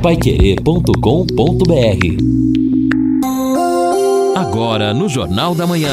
paiquerê.com.br Agora no Jornal da Manhã.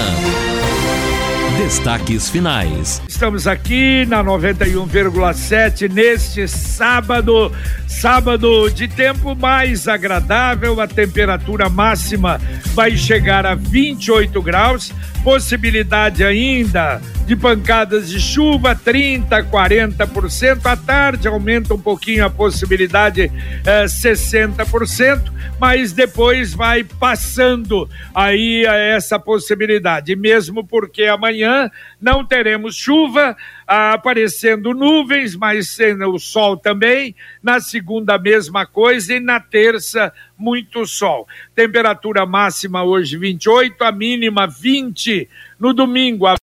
Destaques finais. Estamos aqui na 91,7 neste sábado, sábado de tempo mais agradável, a temperatura máxima vai chegar a 28 graus, possibilidade ainda de pancadas de chuva, 30, 40%. À tarde aumenta um pouquinho a possibilidade, eh, 60%, mas depois vai passando aí essa possibilidade, mesmo porque amanhã não teremos chuva, ah, aparecendo nuvens, mas sendo o sol também. Na segunda, a mesma coisa, e na terça, muito sol. Temperatura máxima hoje 28, a mínima 20. No domingo, a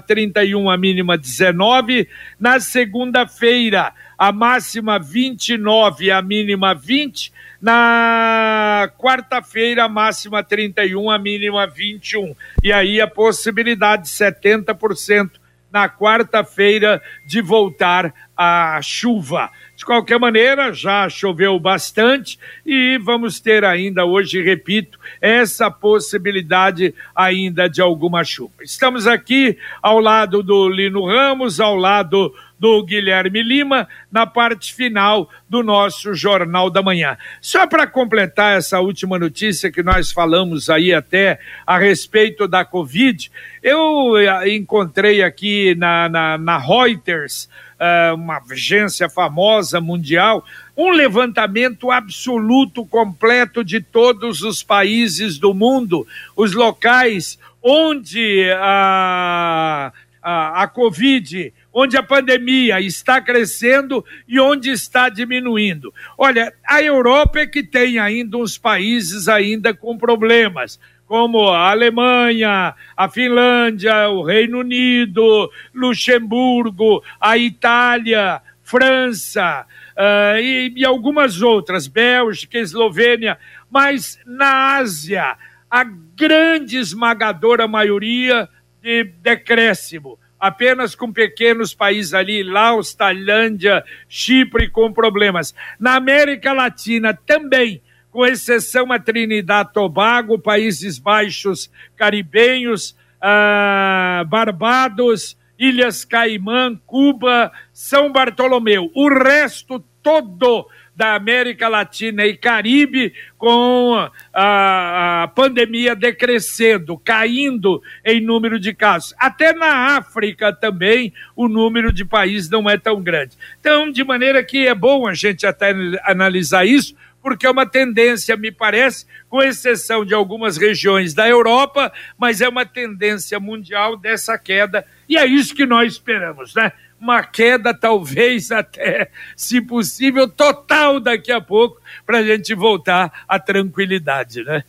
31, a mínima 19. Na segunda-feira, a máxima 29, a mínima 20. Na quarta-feira, a máxima 31, a mínima 21. E aí a possibilidade 70% na quarta-feira de voltar a chuva. De qualquer maneira, já choveu bastante e vamos ter ainda hoje, repito, essa possibilidade ainda de alguma chuva. Estamos aqui ao lado do Lino Ramos, ao lado do Guilherme Lima, na parte final do nosso Jornal da Manhã. Só para completar essa última notícia que nós falamos aí até a respeito da Covid, eu eh, encontrei aqui na, na, na Reuters uh, uma agência famosa mundial, um levantamento absoluto, completo de todos os países do mundo, os locais onde a, a, a Covid onde a pandemia está crescendo e onde está diminuindo. Olha, a Europa é que tem ainda uns países ainda com problemas como a Alemanha, a Finlândia, o Reino Unido, Luxemburgo, a Itália, França uh, e, e algumas outras, Bélgica, Eslovênia, mas na Ásia, a grande esmagadora maioria de decréscimo apenas com pequenos países ali, Laos, Tailândia, Chipre com problemas. Na América Latina também com exceção a Trinidad Tobago, Países Baixos Caribenhos, ah, Barbados, Ilhas Caimã, Cuba, São Bartolomeu. O resto todo da América Latina e Caribe com a, a, pandemia decrescendo, caindo em número de casos. Até na África também o número de países não é tão grande. Então, de maneira que é bom a gente até analisar isso, porque é uma tendência, me parece, com exceção de algumas regiões da Europa, mas é uma tendência mundial dessa queda, e é isso que nós esperamos, né? Uma queda, talvez até, se possível, total daqui a pouco, para a gente voltar à tranquilidade, né?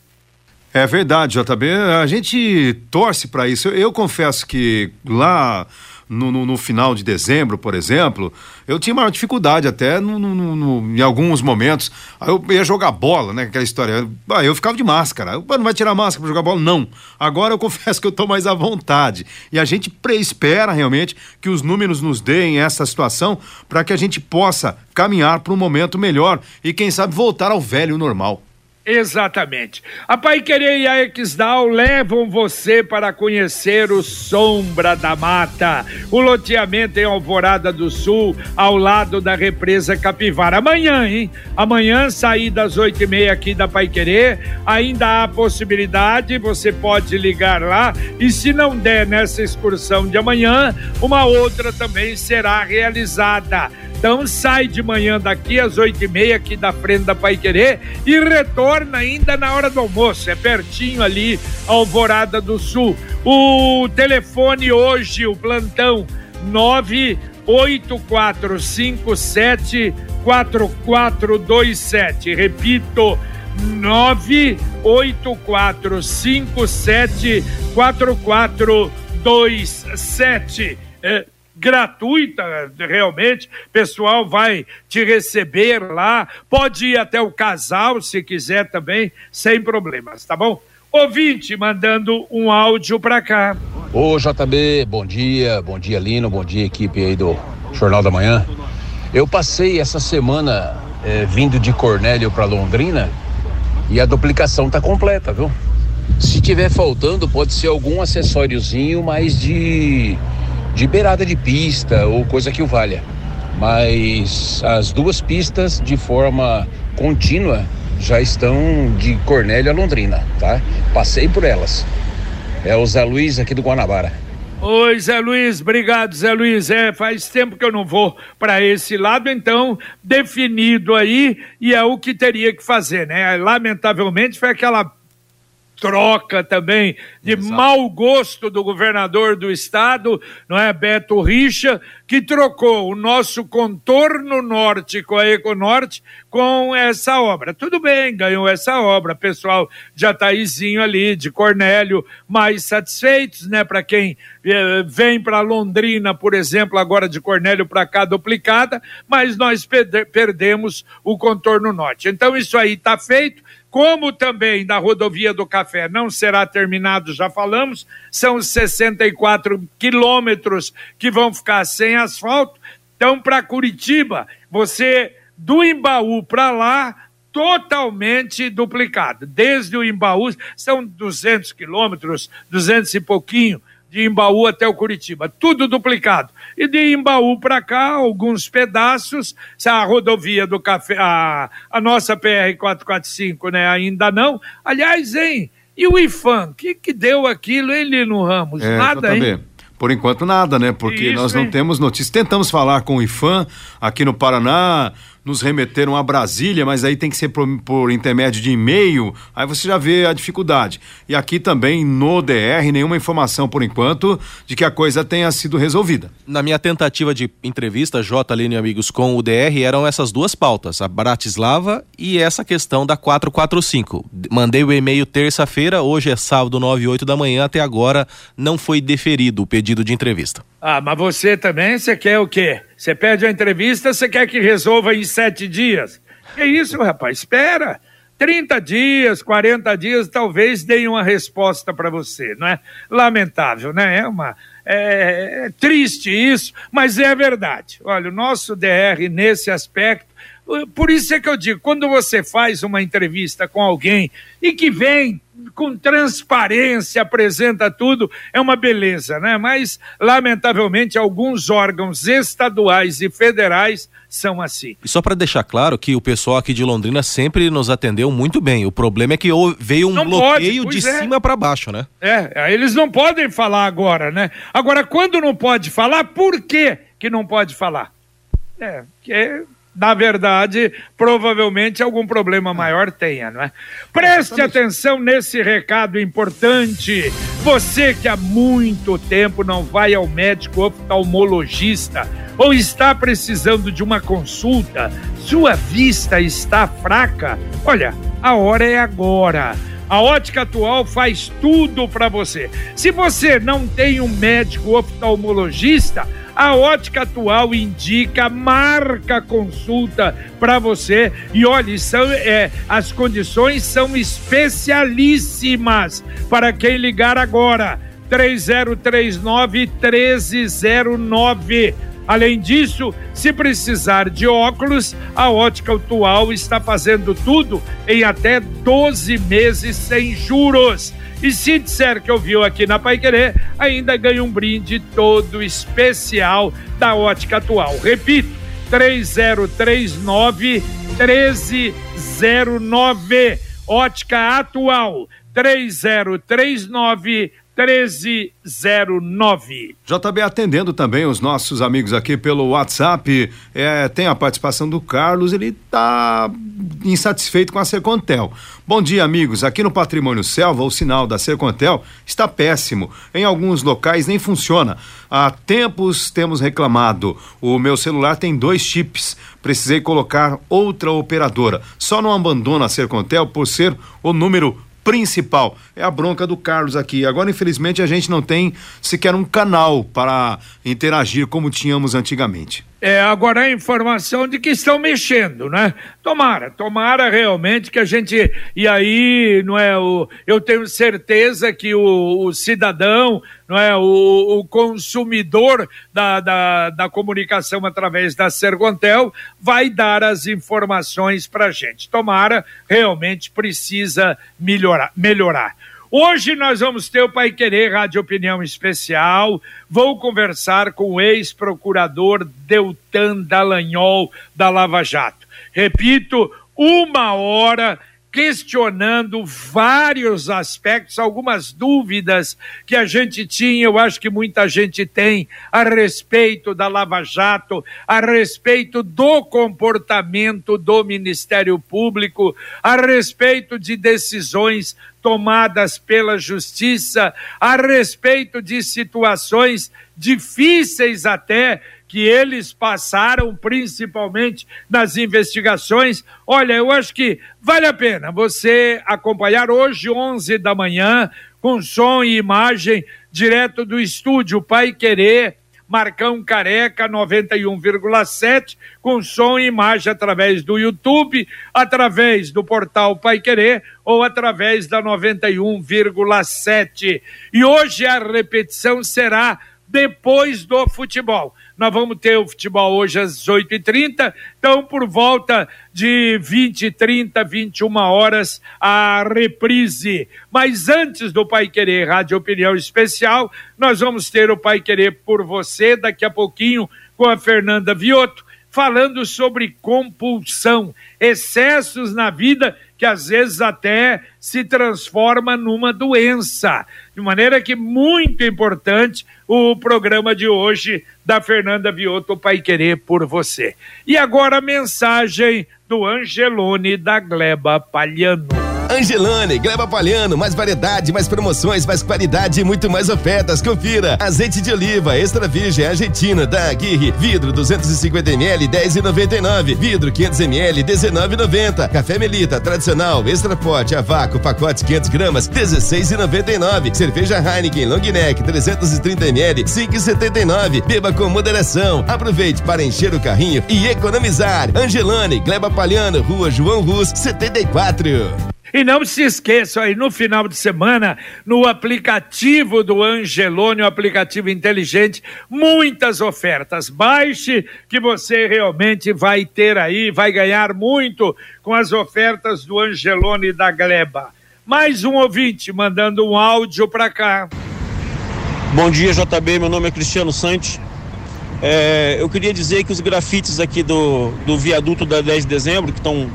É verdade, JB. A gente torce para isso. Eu, eu confesso que lá no, no, no, final de dezembro, por exemplo, eu tinha maior dificuldade até no, no, em alguns momentos. Aí eu ia jogar bola, né? Aquela história. Ah, eu ficava de máscara. Eu, não vai tirar máscara para jogar bola? Não. Agora eu confesso que eu estou mais à vontade. E a gente espera realmente que os números nos deem essa situação para que a gente possa caminhar para um momento melhor e, quem sabe, voltar ao velho normal. Exatamente. A Pai Querer e a Exdal levam você para conhecer o Sombra da Mata, o loteamento em Alvorada do Sul, ao lado da represa Capivara. Amanhã, hein? Amanhã, sair das oito e meia aqui da Pai Querer, ainda há possibilidade, você pode ligar lá e se não der nessa excursão de amanhã, uma outra também será realizada. Então sai de manhã daqui às oito e meia aqui da frente da Pai Querer e retorna ainda na hora do almoço. É pertinho ali, Alvorada do Sul. O telefone hoje, o plantão nove oito quatro cinco sete quatro quatro dois sete. Repito, nove oito quatro cinco sete quatro quatro dois sete. É, gratuita, realmente. Pessoal vai te receber lá. Pode ir até o casal, se quiser também, sem problemas, tá bom? Ouvinte mandando um áudio para cá. Ô JB, bom dia, bom dia Lino, bom dia equipe aí do Jornal da Manhã. Eu passei essa semana é, vindo de Cornélio para Londrina e a duplicação tá completa, viu? Se tiver faltando, pode ser algum acessóriozinho mais de, de beirada de pista ou coisa que o valha. Mas as duas pistas de forma contínua já estão de Cornélio a Londrina, tá? Passei por elas. É o Zé Luiz aqui do Guanabara. Oi, Zé Luiz, obrigado, Zé Luiz. É, faz tempo que eu não vou para esse lado, então, definido aí, e é o que teria que fazer, né? Lamentavelmente foi aquela troca também de Exato. mau gosto do governador do estado, não é, Beto Richa, que trocou o nosso contorno norte com a Econorte com essa obra. Tudo bem, ganhou essa obra, pessoal já tá izinho ali de Cornélio, mais satisfeitos, né, para quem eh, vem para Londrina, por exemplo, agora de Cornélio para cá duplicada, mas nós perdemos o contorno norte. Então isso aí tá feito como também da rodovia do Café não será terminado, já falamos, são 64 quilômetros que vão ficar sem asfalto. Então, para Curitiba, você do Embaú para lá, totalmente duplicado. Desde o Embaú, são 200 quilômetros, 200 e pouquinho de Embaú até o Curitiba, tudo duplicado. E de Embaú para cá, alguns pedaços, a rodovia do café, a, a nossa PR 445, né, ainda não. Aliás, hein, e o IFAM, que que deu aquilo, hein, Lino Ramos? É, Nada, hein? Por enquanto nada, né? Porque Isso, nós não hein? temos notícias. Tentamos falar com o IFAM aqui no Paraná, nos remeteram a Brasília, mas aí tem que ser por, por, intermédio de e-mail, aí você já vê a dificuldade. E aqui também no DR, nenhuma informação por enquanto de que a coisa tenha sido resolvida. Na minha tentativa de entrevista, J. Lino e amigos, com o DR, eram essas duas pautas, a Bratislava e essa questão da 445. Mandei o e-mail terça-feira, hoje é sábado, 9 e 8 da manhã, até agora não foi deferido o pedido de entrevista. Ah, mas você também, você quer o quê? Você pede a entrevista, você quer que resolva em sete dias? Que isso, rapaz? Espera. 30 dias, 40 dias, talvez deem uma resposta para você, não é? Lamentável, né? É uma. É, é triste isso, mas é verdade. Olha, o nosso DR, nesse aspecto, por isso é que eu digo, quando você faz uma entrevista com alguém e que vem com transparência, apresenta tudo, é uma beleza, né? Mas, lamentavelmente, alguns órgãos estaduais e federais são assim. E só para deixar claro que o pessoal aqui de Londrina sempre nos atendeu muito bem. O problema é que veio um não bloqueio pode, de é. cima para baixo, né? É, eles não podem falar agora, né? Agora, quando não pode falar, por que que não pode falar? É, que é na verdade, provavelmente algum problema maior tenha, não é? Preste atenção nesse recado importante. Você que há muito tempo não vai ao médico oftalmologista ou está precisando de uma consulta, sua vista está fraca, olha, a hora é agora. A ótica atual faz tudo para você. Se você não tem um médico oftalmologista, a ótica atual indica, marca consulta para você e olhe, são, é, as condições são especialíssimas para quem ligar agora. 3039 1309. Além disso, se precisar de óculos, a Ótica Atual está fazendo tudo em até 12 meses sem juros. E se disser que ouviu aqui na Pai Querer, ainda ganha um brinde todo especial da ótica atual. Repito, 3039 1309. Ótica atual 3039 1309. JB atendendo também os nossos amigos aqui pelo WhatsApp. É, tem a participação do Carlos, ele está insatisfeito com a Sercontel. Bom dia, amigos. Aqui no Patrimônio Selva, o sinal da Sercontel está péssimo. Em alguns locais nem funciona. Há tempos temos reclamado. O meu celular tem dois chips. Precisei colocar outra operadora. Só não abandono a Sercontel por ser o número principal. É a bronca do Carlos aqui. Agora, infelizmente, a gente não tem sequer um canal para interagir como tínhamos antigamente. É, agora a informação de que estão mexendo, né? Tomara, tomara realmente que a gente. E aí, não é? O, eu tenho certeza que o, o cidadão, não é? O, o consumidor da, da, da, comunicação através da Sergontel vai dar as informações para a gente. Tomara, realmente precisa melhorar. melhorar. Hoje nós vamos ter o Pai Querer Rádio Opinião Especial. Vou conversar com o ex-procurador Deltan Dallagnol da Lava Jato. Repito, uma hora questionando vários aspectos, algumas dúvidas que a gente tinha, eu acho que muita gente tem a respeito da Lava Jato, a respeito do comportamento do Ministério Público, a respeito de decisões tomadas pela Justiça, a respeito de situações difíceis até que eles passaram, principalmente nas investigações. Olha, eu acho que vale a pena você acompanhar hoje, 11 da manhã, com som e imagem, direto do estúdio Pai Querer. Marcão Careca 91,7, com som e imagem através do YouTube, através do portal Pai Querer ou através da 91,7. E hoje a repetição será depois do futebol. Nós vamos ter o futebol hoje às 8h30, então por volta de 20 30 21 horas, a reprise. Mas antes do Pai Querer Rádio Opinião Especial, nós vamos ter o Pai Querer por você daqui a pouquinho com a Fernanda Vioto, falando sobre compulsão, excessos na vida que às vezes até se transforma numa doença. De maneira que muito importante o programa de hoje da Fernanda Vioto Pai Querer por você. E agora a mensagem do Angelone da Gleba Palhano. Angelone, Gleba Palhano, mais variedade, mais promoções, mais qualidade e muito mais ofertas. Confira. Azeite de oliva extra virgem argentina da Aguirre, vidro 250ml 10,99, vidro 500ml 19,90. Café Melita tradicional extra pote a vácuo pacote 500 gramas 16,99. Cerveja Heineken Long Neck 330ml 5,79. Beba com moderação. Aproveite para encher o carrinho e economizar. Angelone, Gleba Palhano, Rua João Rus 74. E não se esqueçam aí, no final de semana, no aplicativo do Angelone, o aplicativo inteligente, muitas ofertas. Baixe que você realmente vai ter aí, vai ganhar muito com as ofertas do Angelone da Gleba. Mais um ouvinte mandando um áudio para cá. Bom dia, JB. Meu nome é Cristiano Santos. É, eu queria dizer que os grafites aqui do, do viaduto da 10 de dezembro, que estão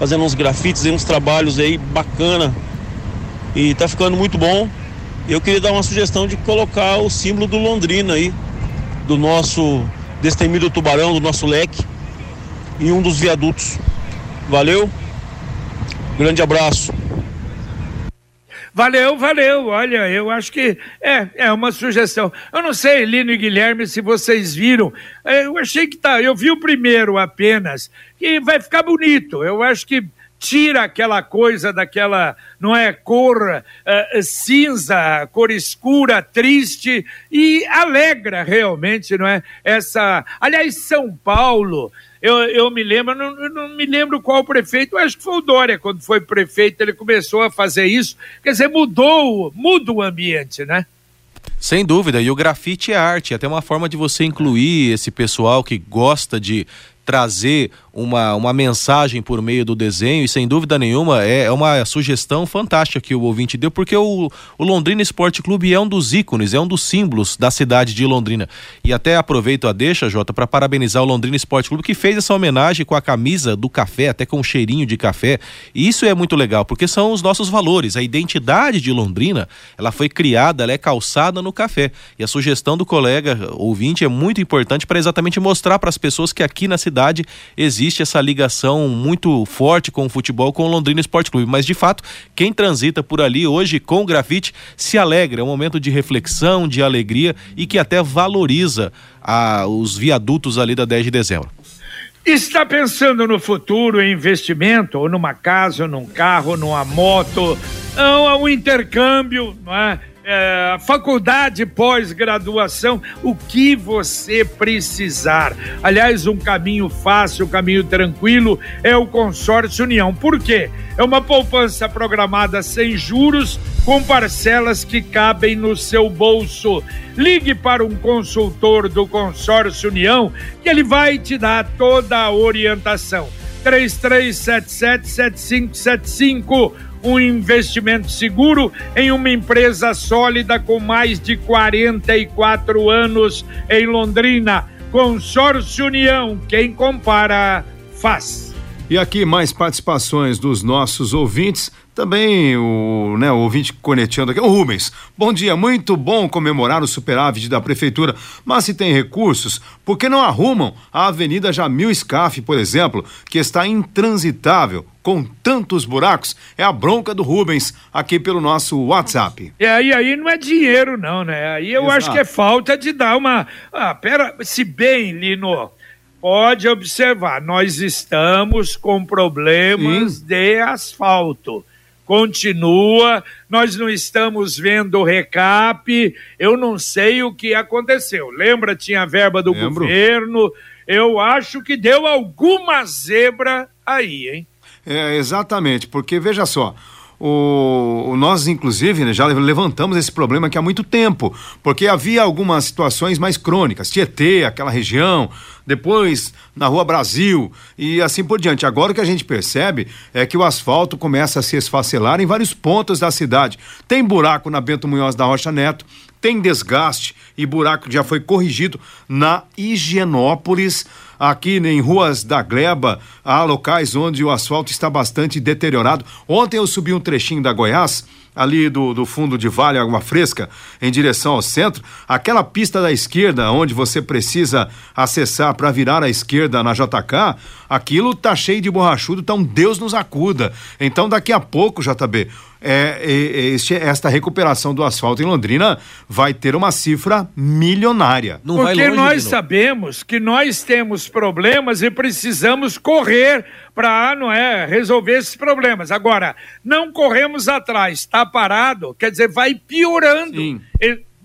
fazendo uns grafites e uns trabalhos aí bacana. E tá ficando muito bom. Eu queria dar uma sugestão de colocar o símbolo do Londrina aí, do nosso destemido tubarão, do nosso leque, em um dos viadutos. Valeu? Grande abraço. Valeu, valeu. Olha, eu acho que é, é uma sugestão. Eu não sei, Lino e Guilherme, se vocês viram. Eu achei que tá. Eu vi o primeiro apenas. E vai ficar bonito. Eu acho que tira aquela coisa daquela, não é, cor uh, cinza, cor escura, triste e alegra realmente, não é? Essa, aliás, São Paulo, eu, eu me lembro, não, não me lembro qual prefeito, acho que foi o Dória, quando foi prefeito, ele começou a fazer isso. Quer dizer, mudou, muda o ambiente, né? Sem dúvida, e o grafite é arte, é até uma forma de você incluir esse pessoal que gosta de trazer uma, uma mensagem por meio do desenho, e sem dúvida nenhuma é, é uma sugestão fantástica que o ouvinte deu, porque o, o Londrina Esporte Clube é um dos ícones, é um dos símbolos da cidade de Londrina. E até aproveito a deixa, Jota, para parabenizar o Londrina Esporte Clube, que fez essa homenagem com a camisa do café, até com um cheirinho de café. E isso é muito legal, porque são os nossos valores. A identidade de Londrina, ela foi criada, ela é calçada no café. E a sugestão do colega ouvinte é muito importante para exatamente mostrar para as pessoas que aqui na cidade existe existe essa ligação muito forte com o futebol, com o Londrina Esporte Clube. Mas, de fato, quem transita por ali hoje com o grafite se alegra. É um momento de reflexão, de alegria e que até valoriza a, os viadutos ali da 10 de dezembro. Está pensando no futuro, em investimento, ou numa casa, ou num carro, numa moto, ou um intercâmbio, não é? É, faculdade, pós-graduação, o que você precisar. Aliás, um caminho fácil, um caminho tranquilo é o Consórcio União. Por quê? É uma poupança programada sem juros, com parcelas que cabem no seu bolso. Ligue para um consultor do Consórcio União que ele vai te dar toda a orientação. 33777575 um investimento seguro em uma empresa sólida com mais de 44 anos em Londrina. Consórcio União, quem compara, faz. E aqui mais participações dos nossos ouvintes. Também o, né, o ouvinte conectando aqui, o Rubens. Bom dia, muito bom comemorar o superávit da prefeitura, mas se tem recursos, por que não arrumam a Avenida Jamil Scaff, por exemplo, que está intransitável, com tantos buracos? É a bronca do Rubens aqui pelo nosso WhatsApp. E aí, aí não é dinheiro, não, né? Aí eu Exato. acho que é falta de dar uma. Ah, pera, se bem, Lino pode observar, nós estamos com problemas Sim. de asfalto continua, nós não estamos vendo o recap, eu não sei o que aconteceu. Lembra, tinha verba do Lembro. governo, eu acho que deu alguma zebra aí, hein? É, exatamente, porque veja só, o, nós, inclusive, né, já levantamos esse problema aqui há muito tempo, porque havia algumas situações mais crônicas, Tietê, aquela região, depois na Rua Brasil e assim por diante. Agora o que a gente percebe é que o asfalto começa a se esfacelar em vários pontos da cidade. Tem buraco na Bento Munhoz da Rocha Neto, tem desgaste e buraco já foi corrigido na Higienópolis, aqui em ruas da Gleba, há locais onde o asfalto está bastante deteriorado. Ontem eu subi um trechinho da Goiás, ali do, do fundo de Vale Água Fresca, em direção ao centro, aquela pista da esquerda, onde você precisa acessar para virar à esquerda na JK, aquilo tá cheio de borrachudo, então Deus nos acuda. Então daqui a pouco, JB, é, este, esta recuperação do asfalto em Londrina vai ter uma cifra milionária. Não Porque longe, nós sabemos que nós temos problemas e precisamos correr para não é resolver esses problemas. Agora, não corremos atrás, está parado, quer dizer, vai piorando. Sim.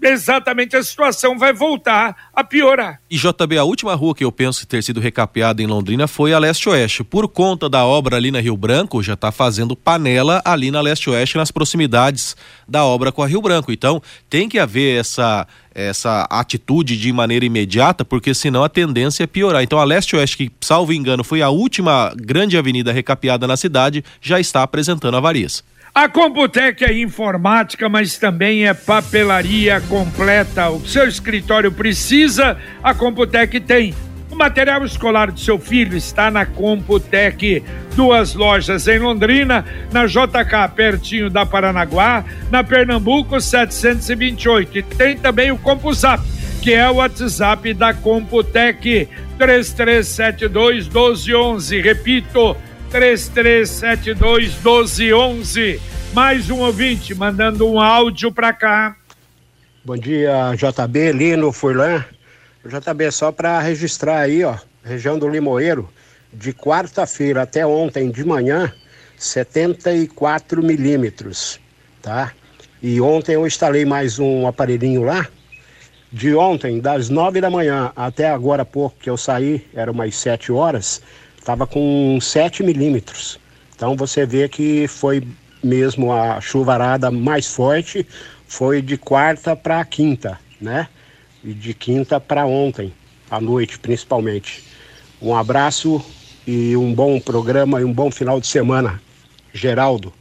Exatamente a situação vai voltar a piorar. E JB, a última rua que eu penso ter sido recapeada em Londrina foi a Leste-Oeste. Por conta da obra ali na Rio Branco, já está fazendo panela ali na Leste-Oeste, nas proximidades da obra com a Rio Branco. Então, tem que haver essa essa atitude de maneira imediata, porque senão a tendência é piorar. Então a Leste-Oeste, que, salvo engano, foi a última grande avenida recapeada na cidade, já está apresentando avarias. A Computec é informática, mas também é papelaria completa. O que seu escritório precisa, a Computec tem. O material escolar do seu filho está na Computec. Duas lojas em Londrina, na JK, pertinho da Paranaguá, na Pernambuco 728. E tem também o CompuZap, que é o WhatsApp da Computec. 3372 1211. Repito, 3372 1211. Mais um ouvinte mandando um áudio para cá. Bom dia, JB, Lino, Furlan. JB, só para registrar aí, ó, região do Limoeiro, de quarta-feira até ontem de manhã, 74 milímetros, tá? E ontem eu instalei mais um aparelhinho lá. De ontem, das nove da manhã até agora pouco que eu saí, eram umas sete horas, estava com 7 milímetros. Então você vê que foi mesmo a chuvarada mais forte, foi de quarta para quinta, né? E de quinta para ontem, à noite principalmente. Um abraço e um bom programa e um bom final de semana. Geraldo.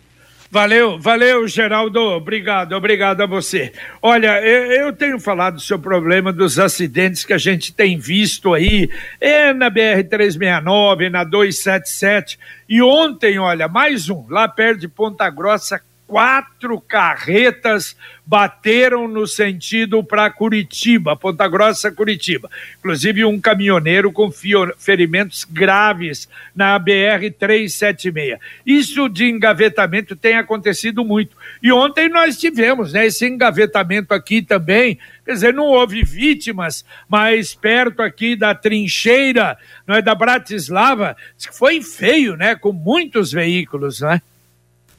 Valeu, valeu, Geraldo. Obrigado, obrigado a você. Olha, eu, eu, tenho falado do seu problema dos acidentes que a gente tem visto aí, é na BR-369, na 277. E ontem, olha, mais um, lá perto de Ponta Grossa, quatro carretas bateram no sentido para Curitiba, Ponta Grossa, Curitiba. Inclusive um caminhoneiro com ferimentos graves na BR 376. Isso de engavetamento tem acontecido muito. E ontem nós tivemos, né, esse engavetamento aqui também. Quer dizer, não houve vítimas, mas perto aqui da trincheira, não é da Bratislava, foi feio, né, com muitos veículos, né?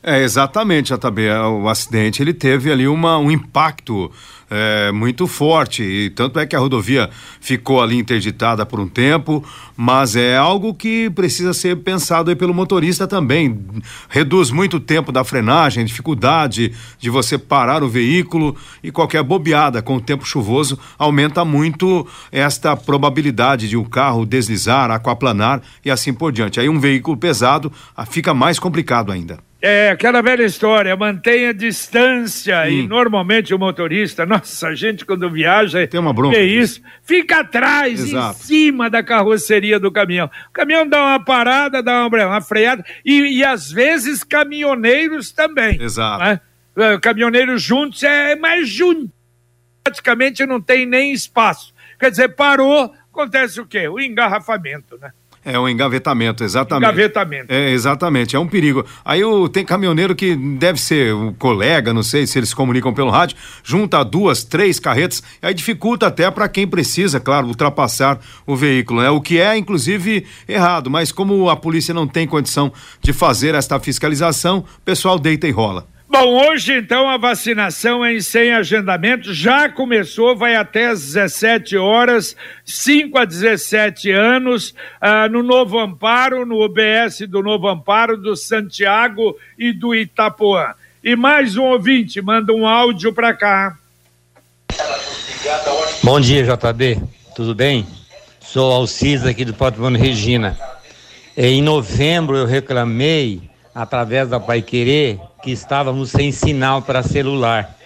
É, exatamente, JB. O acidente ele teve ali uma, um impacto é, muito forte. E tanto é que a rodovia ficou ali interditada por um tempo, mas é algo que precisa ser pensado aí pelo motorista também. Reduz muito o tempo da frenagem, dificuldade de você parar o veículo e qualquer bobeada com o tempo chuvoso aumenta muito esta probabilidade de um carro deslizar, aquaplanar e assim por diante. Aí um veículo pesado ah, fica mais complicado ainda. É, aquela velha história, mantenha distância. Hum. E normalmente o motorista, nossa, a gente quando viaja. Tem uma bronca. É isso. Fica atrás, Exato. em cima da carroceria do caminhão. O caminhão dá uma parada, dá uma, uma freada. E, e às vezes caminhoneiros também. Exato. Né? É, caminhoneiros juntos é mais junto. Praticamente não tem nem espaço. Quer dizer, parou, acontece o quê? O engarrafamento, né? É um engavetamento, exatamente. Engavetamento. É, exatamente, é um perigo. Aí o, tem caminhoneiro que deve ser um colega, não sei se eles se comunicam pelo rádio, junta duas, três carretas, aí dificulta até para quem precisa, claro, ultrapassar o veículo, né? O que é, inclusive, errado, mas como a polícia não tem condição de fazer esta fiscalização, o pessoal deita e rola. Bom, hoje então a vacinação em sem agendamento já começou, vai até às 17 horas, 5 a 17 anos, ah, no Novo Amparo, no UBS do Novo Amparo, do Santiago e do Itapuã. E mais um ouvinte, manda um áudio para cá. Bom dia, JB. Tudo bem? Sou Alcides aqui do Patrimônio Regina. Em novembro eu reclamei através da Pai Querer, que estávamos sem sinal para celular.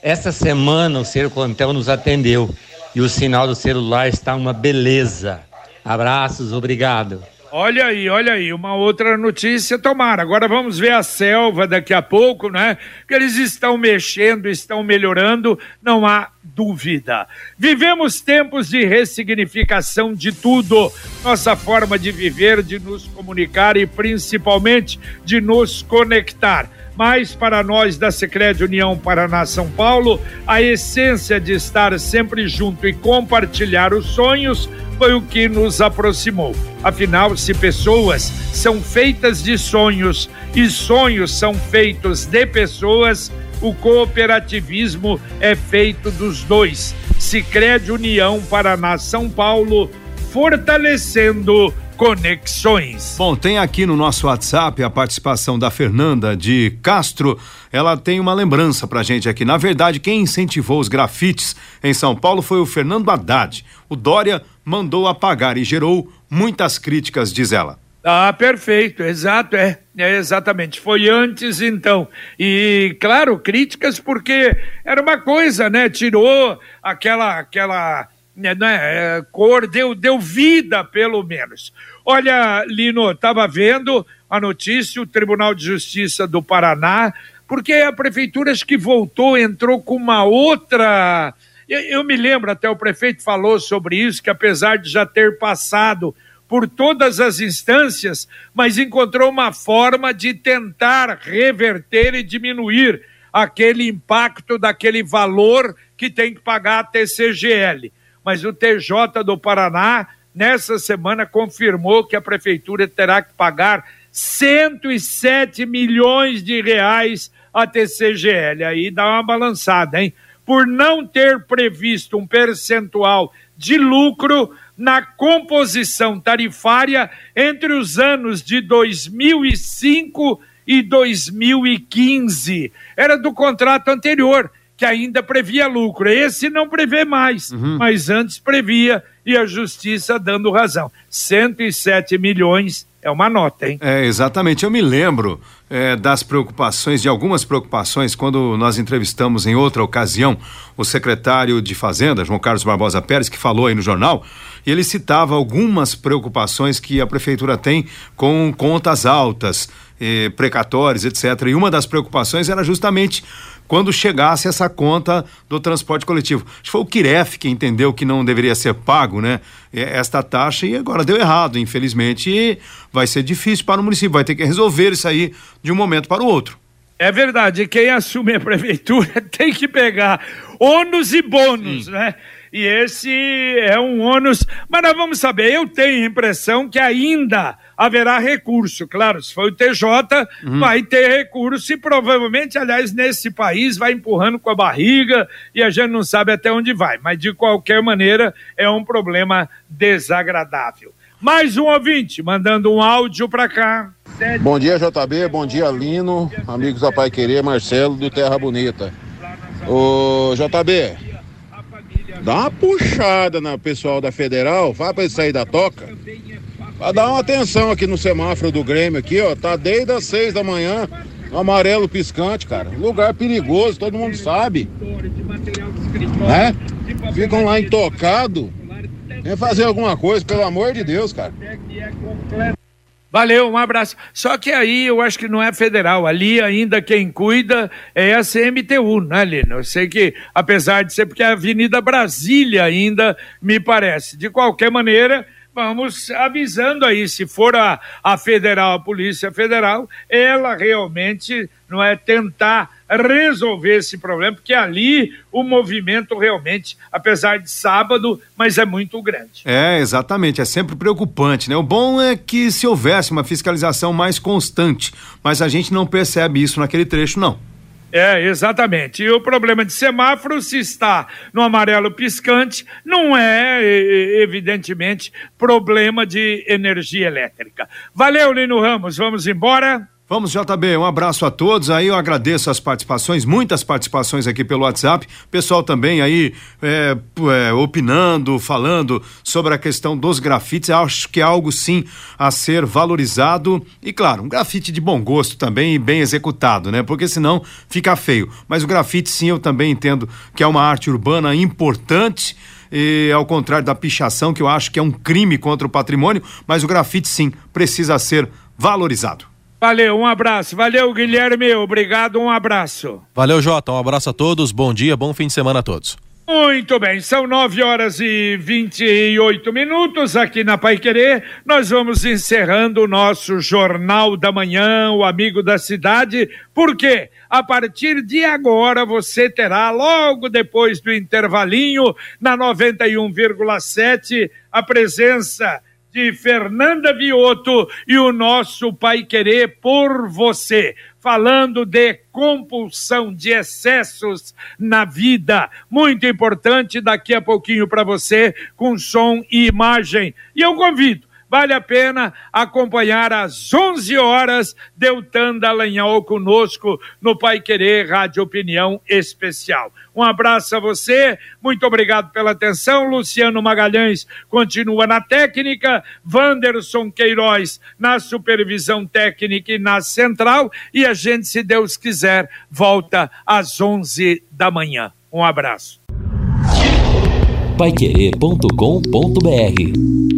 Essa semana o Sercontel nos atendeu e o sinal do celular está uma beleza. Abraços, obrigado. Olha aí, olha aí, uma outra notícia, tomara. Agora vamos ver a selva daqui a pouco, né? Que eles estão mexendo, estão melhorando, não há dúvida. Vivemos tempos de ressignificação de tudo. Nossa forma de viver, de nos comunicar e principalmente de nos conectar mas para nós da Secrete União Paraná São Paulo, a essência de estar sempre junto e compartilhar os sonhos foi o que nos aproximou. Afinal, se pessoas são feitas de sonhos e sonhos são feitos de pessoas, o cooperativismo é feito dos dois. Sicredi União Paraná São Paulo, fortalecendo conexões. Bom, tem aqui no nosso WhatsApp a participação da Fernanda de Castro. Ela tem uma lembrança pra gente aqui. Na verdade, quem incentivou os grafites em São Paulo foi o Fernando Haddad. O Dória mandou apagar e gerou muitas críticas, diz ela. Ah, perfeito, exato, é, é, exatamente. Foi antes então. E claro, críticas porque era uma coisa, né? Tirou aquela aquela né, né, é, cor, deu, deu vida, pelo menos. Olha, Lino, estava vendo a notícia, o Tribunal de Justiça do Paraná, porque a prefeitura acho que voltou, entrou com uma outra. Eu, eu me lembro, até o prefeito falou sobre isso, que apesar de já ter passado por todas as instâncias, mas encontrou uma forma de tentar reverter e diminuir aquele impacto daquele valor que tem que pagar a TCGL mas o TJ do Paraná, nessa semana, confirmou que a prefeitura terá que pagar 107 milhões de reais a TCGL. Aí dá uma balançada, hein? Por não ter previsto um percentual de lucro na composição tarifária entre os anos de 2005 e 2015. Era do contrato anterior que ainda previa lucro. Esse não prevê mais, uhum. mas antes previa e a justiça dando razão. 107 milhões é uma nota, hein? É, exatamente. Eu me lembro é, das preocupações, de algumas preocupações, quando nós entrevistamos em outra ocasião o secretário de Fazenda, João Carlos Barbosa Pérez, que falou aí no jornal, e ele citava algumas preocupações que a prefeitura tem com contas altas, eh, precatórios, etc. E uma das preocupações era justamente quando chegasse essa conta do transporte coletivo. Acho que foi o Kiref que entendeu que não deveria ser pago, né? Esta taxa e agora deu errado, infelizmente, e vai ser difícil para o município, vai ter que resolver isso aí de um momento para o outro. É verdade, quem assume a prefeitura tem que pegar ônus e bônus, Sim. né? E esse é um ônus, mas nós vamos saber. Eu tenho a impressão que ainda haverá recurso. Claro, se for o TJ, uhum. vai ter recurso e provavelmente, aliás, nesse país vai empurrando com a barriga e a gente não sabe até onde vai. Mas de qualquer maneira, é um problema desagradável. Mais um ouvinte mandando um áudio para cá. Bom dia, JB. Bom dia, Lino. Amigos da Pai Querer, Marcelo do Terra Bonita. Ô, JB, dá uma puxada no pessoal da Federal, vai para ele sair da toca. Vai dar uma atenção aqui no semáforo do Grêmio aqui, ó. Tá desde as seis da manhã, amarelo piscante, cara. Lugar perigoso, todo mundo sabe. Né? Ficam lá intocado. Vem fazer alguma coisa, pelo amor de Deus, cara. Valeu, um abraço. Só que aí eu acho que não é federal. Ali ainda quem cuida é a CMTU, né, Lino? Eu sei que, apesar de ser porque é a Avenida Brasília ainda, me parece. De qualquer maneira, vamos avisando aí, se for a, a federal, a Polícia Federal, ela realmente não é tentar resolver esse problema, porque ali o movimento realmente, apesar de sábado, mas é muito grande. É, exatamente, é sempre preocupante, né? O bom é que se houvesse uma fiscalização mais constante, mas a gente não percebe isso naquele trecho, não. É, exatamente. E o problema de semáforo, se está no amarelo piscante, não é, evidentemente, problema de energia elétrica. Valeu, Lino Ramos. Vamos embora? Vamos, JB, um abraço a todos. Aí eu agradeço as participações, muitas participações aqui pelo WhatsApp. Pessoal também aí é, é, opinando, falando sobre a questão dos grafites. Acho que é algo sim a ser valorizado. E claro, um grafite de bom gosto também e bem executado, né? Porque senão fica feio. Mas o grafite, sim, eu também entendo que é uma arte urbana importante. E ao contrário da pichação, que eu acho que é um crime contra o patrimônio, mas o grafite sim precisa ser valorizado. Valeu, um abraço. Valeu, Guilherme. Obrigado, um abraço. Valeu, Jota. Um abraço a todos. Bom dia, bom fim de semana a todos. Muito bem, são nove horas e vinte e oito minutos aqui na Pai Querer. Nós vamos encerrando o nosso Jornal da Manhã, o Amigo da Cidade, porque a partir de agora você terá, logo depois do intervalinho, na 91,7, a presença de Fernanda Vioto e o nosso Pai Querer por você, falando de compulsão, de excessos na vida. Muito importante daqui a pouquinho para você, com som e imagem. E eu convido Vale a pena acompanhar às 11 horas Deltan Dallagnol conosco no Pai Querer Rádio Opinião Especial. Um abraço a você, muito obrigado pela atenção. Luciano Magalhães continua na técnica, Wanderson Queiroz na supervisão técnica e na central. E a gente, se Deus quiser, volta às 11 da manhã. Um abraço. Paiquerê.com.br